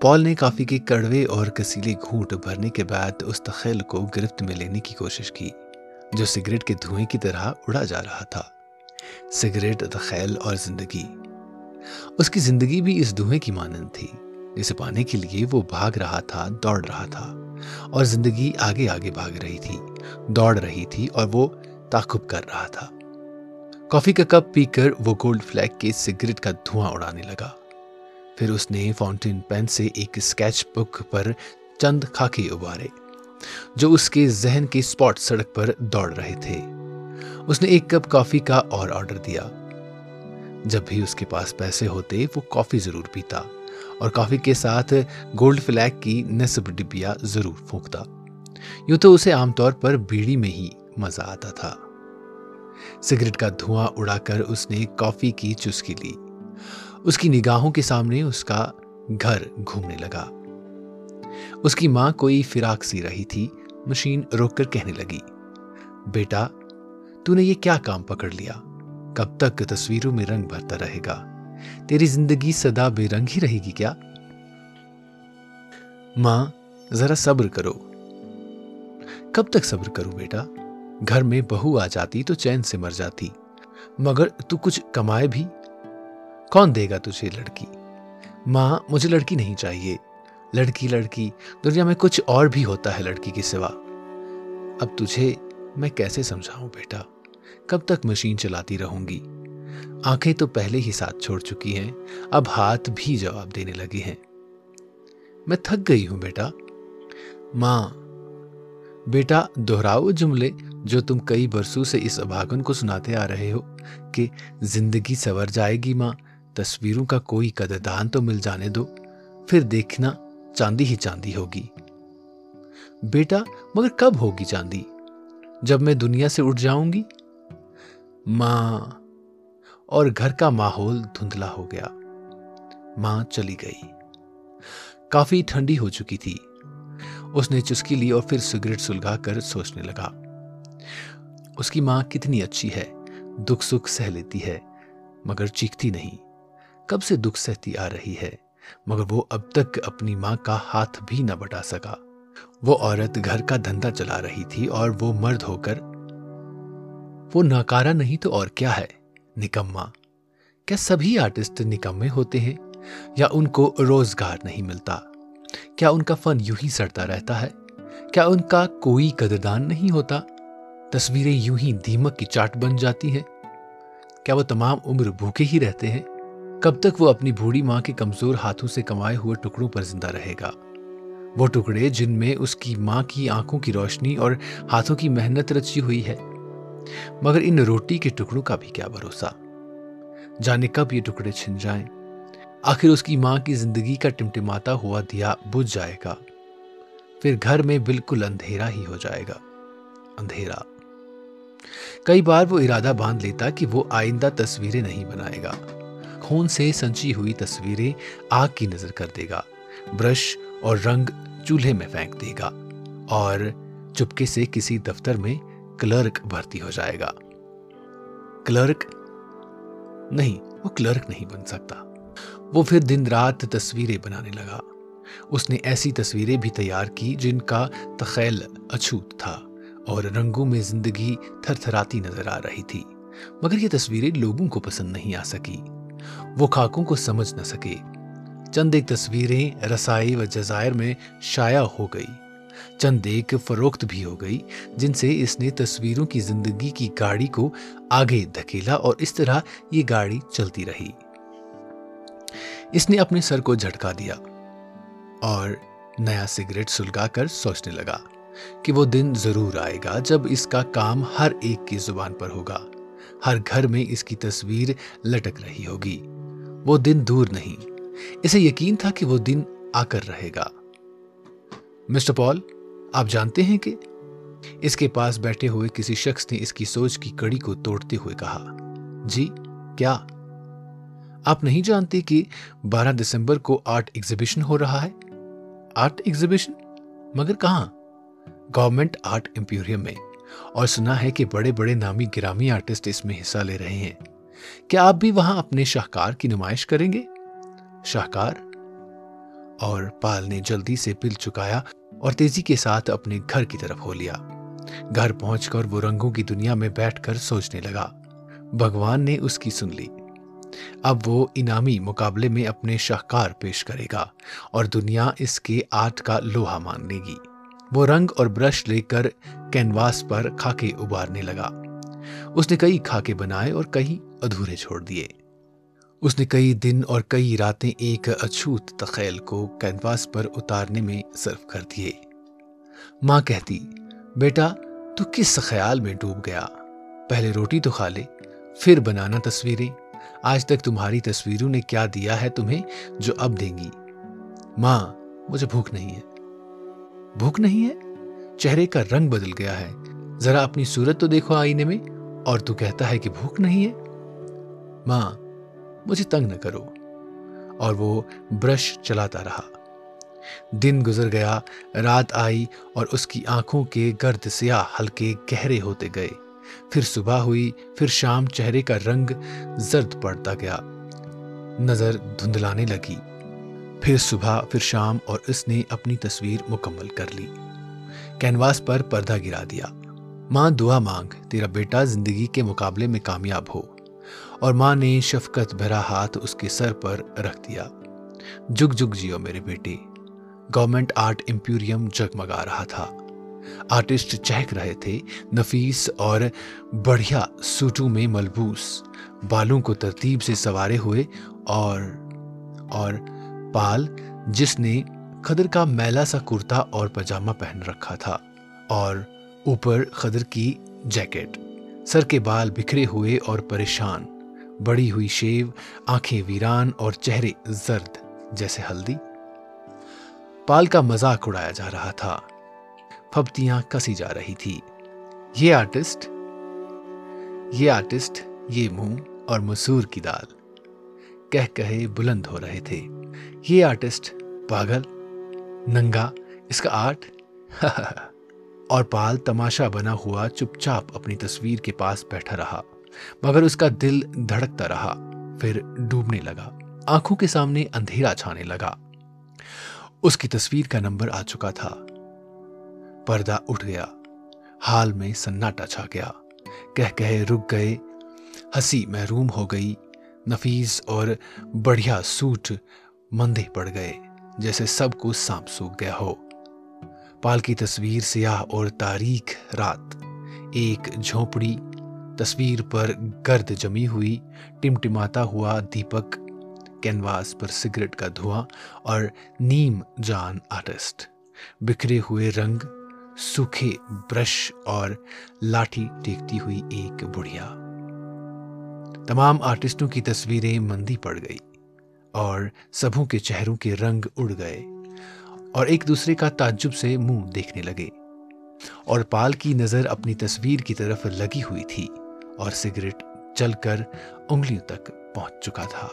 پال نے کافی کے کڑوے اور کسیلے گھونٹ بھرنے کے بعد اس تخیل کو گرفت میں لینے کی کوشش کی، جو سگریٹ کے دھوئیں کی طرح اڑا جا رہا تھا۔ سگریٹ، تخیل اور زندگی۔ اس کی زندگی بھی اس دھوئیں کی مانند تھی، جسے پانے کے لیے وہ بھاگ رہا تھا، دوڑ رہا تھا۔ اور زندگی آگے آگے بھاگ رہی تھی، دوڑ رہی تھی اور وہ تعقب کر رہا تھا۔ کافی کا کپ پی کر وہ گولڈ فلیک کے سگریٹ کا دھواں اڑانے لگا۔ پھر اس نے فاؤنٹین پین سے ایک سکیچ بک پر چند خاکے ابارے جو اس کے ذہن کی سپاٹ سڑک پر دوڑ رہے تھے۔ اس نے ایک کپ کافی کا اور آرڈر دیا۔ جب بھی اس کے پاس پیسے ہوتے، وہ کافی ضرور پیتا اور کافی کے ساتھ گولڈ فلیک کی نصب ڈبیا ضرور پھونکتا۔ یوں تو اسے عام طور پر بیڑی میں ہی مزہ آتا تھا۔ سگریٹ کا دھواں اڑا کر اس نے کافی کی چسکی لی۔ اس کی نگاہوں کے سامنے اس کا گھر گھومنے لگا۔ اس کی ماں کوئی فراق سی رہی تھی، مشین روک کر کہنے لگی، بیٹا، تو نے یہ کیا کام پکڑ لیا؟ کب تک تصویروں میں رنگ بھرتا رہے گا؟ تیری زندگی سدا بے رنگ ہی رہے گی کیا؟ ماں، ذرا صبر کرو۔ کب تک صبر کروں بیٹا؟ گھر میں بہو آ جاتی تو چین سے مر جاتی، مگر تو کچھ کمائے بھی؟ کون دے گا تجھے لڑکی؟ ماں، مجھے لڑکی نہیں چاہیے۔ لڑکی لڑکی، دنیا میں کچھ اور بھی ہوتا ہے لڑکی کے سوا۔ اب تجھے میں کیسے سمجھاؤں بیٹا؟ کب تک مشین چلاتی رہوں گی؟ آنکھیں تو پہلے ہی ساتھ چھوڑ چکی ہیں، اب ہاتھ بھی جواب دینے لگے ہیں۔ میں تھک گئی ہوں بیٹا۔ ماں، بیٹا، دہراؤ جملے جو تم کئی برسوں سے اس ابھاگن کو سناتے آ رہے ہو کہ زندگی سور جائے گی ماں۔ تصویروں کا کوئی قدردان تو مل جانے دو، پھر دیکھنا چاندی ہی چاندی ہوگی۔ بیٹا، مگر کب ہوگی چاندی؟ جب میں دنیا سے اٹھ جاؤں گی؟ ماں، اور گھر کا ماحول دھندلا ہو گیا۔ ماں چلی گئی۔ کافی ٹھنڈی ہو چکی تھی۔ اس نے چسکی لی اور پھر سگریٹ سلگا کر سوچنے لگا۔ اس کی ماں کتنی اچھی ہے، دکھ سکھ سہ لیتی ہے، مگر چیختی نہیں۔ کب سے دکھ سہتی آ رہی ہے، مگر وہ اب تک اپنی ماں کا ہاتھ بھی نہ بٹا سکا۔ وہ عورت گھر کا دھندا چلا رہی تھی اور وہ مرد ہو کر، وہ ناکارا نہیں تو اور کیا ہے؟ نکما۔ کیا سبھی آرٹسٹ نکمے ہوتے ہیں؟ یا ان کو روزگار نہیں ملتا؟ کیا ان کا فن یوں ہی سڑتا رہتا ہے؟ کیا ان کا کوئی قدردان نہیں ہوتا؟ تصویریں یوں ہی دیمک کی چاٹ بن جاتی ہیں۔ کیا وہ تمام عمر بھوکے ہی رہتے ہیں؟ کب تک وہ اپنی بوڑھی ماں کے کمزور ہاتھوں سے کمائے ہوئے ٹکڑوں پر زندہ رہے گا؟ وہ ٹکڑے جن میں اس کی ماں کی آنکھوں کی روشنی اور ہاتھوں کی محنت رچی ہوئی ہے۔ مگر ان روٹی کے ٹکڑوں کا بھی کیا بھروسہ؟ جانے کب یہ ٹکڑے چھن جائیں؟ آخر اس کی ماں کی زندگی کا ٹمٹماتا ہوا دیا بجھ جائے گا۔ پھر گھر میں بالکل اندھیرا ہی ہو جائے گا۔ اندھیرا۔ کئی بار وہ ارادہ باندھ لیتا کہ وہ آئندہ تصویریں نہیں بنائے گا۔ خون سے سنچی ہوئی تصویریں آگ کی نظر کر دے گا۔ برش اور رنگ چولہے میں پھینک دے گا اور چپکے سے کسی دفتر میں کلرک بھرتی ہو جائے گا۔ کلرک؟ نہیں، وہ کلرک نہیں بن سکتا۔ وہ پھر دن رات تصویریں بنانے لگا۔ اس نے ایسی تصویریں بھی تیار کی جن کا تخیل اچھوت تھا اور رنگوں میں زندگی تھر تھراتی نظر آ رہی تھی، مگر یہ تصویریں لوگوں کو پسند نہیں آ سکی وہ خاکوں کو سمجھ نہ سکے چند ایک تصویریں رسائی و جزائر میں شائع ہو گئی۔ چند ایک فروخت بھی ہو گئی، جن سے اس نے تصویروں کی زندگی کی گاڑی کو آگے دھکیلا اور اس طرح یہ گاڑی چلتی رہی۔ اس نے اپنے سر کو جھٹکا دیا اور نیا سگریٹ سلگا کر سوچنے لگا کہ وہ دن ضرور آئے گا جب اس کا کام ہر ایک کی زبان پر ہوگا۔ ہر گھر میں اس کی تصویر لٹک رہی ہوگی۔ وہ دن دور نہیں۔ اسے یقین تھا کہ وہ دن آ کر رہے گا۔ مسٹر پال، آپ جانتے ہیں کہ اس کے پاس بیٹھے ہوئے کسی شخص نے اس کی سوچ کی کڑی کو توڑتے ہوئے کہا جی کیا؟ آپ نہیں جانتے کہ بارہ دسمبر کو آرٹ ایگزیبیشن ہو رہا ہے؟ Art exhibition? مگر کہاں؟ گورنمنٹ آرٹ امپیوریم میں۔ اور سنا ہے کہ بڑے بڑے نامی گرامی آرٹسٹ اس میں حصہ لے رہے ہیں۔ کیا آپ بھی وہاں اپنے شاہکار کی نمائش کریں گے؟ شاہکار؟ اور پال نے جلدی سے پل چکایا اور تیزی کے ساتھ اپنے گھر کی طرف ہو لیا۔ گھر پہنچ کر وہ رنگوں کی دنیا میں بیٹھ کر سوچنے لگا۔ بھگوان نے اس کی سن لی۔ اب وہ انعامی مقابلے میں اپنے شاہکار پیش کرے گا اور دنیا اس کے آرٹ کا لوہا مان لے گی۔ وہ رنگ اور برش لے کر کینواس پر کھاکے ابارنے لگا۔ اس نے کئی کھاکے بنائے اور کئی ادھورے چھوڑ دیے۔ اس نے کئی دن اور کئی راتیں ایک اچھوت تخیل کو کینواس پر اتارنے میں صرف کر دیے۔ ماں کہتی، بیٹا، تو کس خیال میں ڈوب گیا؟ پہلے روٹی تو کھا لے، پھر بنانا تصویریں۔ آج تک تمہاری تصویروں نے کیا دیا ہے تمہیں جو اب دیں گی؟ ماں، مجھے بھوک نہیں ہے۔ بھوک نہیں ہے؟ چہرے کا رنگ بدل گیا ہے۔ ذرا اپنی صورت تو دیکھو آئینے میں، اور تو کہتا ہے کہ بھوک نہیں ہے۔ ماں، مجھے تنگ نہ کرو۔ اور وہ برش چلاتا رہا۔ دن گزر گیا، رات آئی، اور اس کی آنکھوں کے گرد سیاہ، ہلکے، گہرے ہوتے گئے۔ پھر صبح ہوئی، پھر شام چہرے کا رنگ زرد پڑتا گیا۔ نظر دھندلانے لگی۔ پھر صبح، پھر شام اور اس نے اپنی تصویر مکمل کر لی۔ کینواس پر پردہ گرا دیا۔ ماں، دعا مانگ، تیرا بیٹا زندگی کے مقابلے میں کامیاب ہو۔ اور ماں نے شفقت بھرا ہاتھ اس کے سر پر رکھ دیا۔ جگ جگ جیو میرے بیٹے۔ گورنمنٹ آرٹ امپیوریم جگمگا رہا تھا۔ آرٹسٹ چہک رہے تھے، نفیس اور بڑھیا سوٹوں میں ملبوس۔ بالوں کو ترتیب سے سوارے ہوئے اور اور پال جس نے خدر کا میلا سا کرتا اور پجامہ پہن رکھا تھا اور اوپر خدر کی جیکٹ۔ سر کے بال بکھرے ہوئے اور پریشان۔ بڑی ہوئی شیو، آنکھیں ویران اور چہرے زرد جیسے ہلدی۔ پال کا مزاق اڑایا جا رہا تھا۔ پھپتیاں کسی جا رہی تھی۔ یہ آرٹسٹ یہ آرٹسٹ، یہ منہ اور مسور کی دال۔ کہہ کہے بلند ہو رہے تھے۔ یہ آرٹسٹ پاگل، ننگا، اس کا آرٹ؟ اور پال تماشا بنا ہوا چپ چاپ اپنی تصویر کے پاس بیٹھا رہا، مگر اس کا دل دھڑکتا رہا، پھر ڈوبنے لگا، آنکھوں کے سامنے اندھیرا چھانے لگا۔ اس کی تصویر کا نمبر آ چکا تھا۔ پردہ اٹھ گیا، حال میں سناٹا چھا گیا۔ کہہ کہے رک گئے، ہنسی محروم ہو گئی۔ نفیس اور بڑھیا سوٹ مندے پڑ گئے، جیسے سب کو سانپ سوکھ گیا ہو۔ پال کی تصویر سیاہ اور تاریخ رات۔ ایک جھونپڑی تصویر پر گرد جمی ہوئی، ٹمٹماتا ہوا دیپک کینواس پر سگریٹ کا دھواں اور نیم جان آرٹسٹ۔ بکھرے ہوئے رنگ، سوکھے برش اور لاٹھی ٹیکتی ہوئی ایک بڑھیا تمام آرٹسٹوں کی تصویریں مندی پڑ گئی اور سبوں کے چہروں کے رنگ اڑ گئے اور ایک دوسرے کا تعجب سے منہ دیکھنے لگے اور پال کی نظر اپنی تصویر کی طرف لگی ہوئی تھی اور سگریٹ چل کر انگلیوں تک پہنچ چکا تھا۔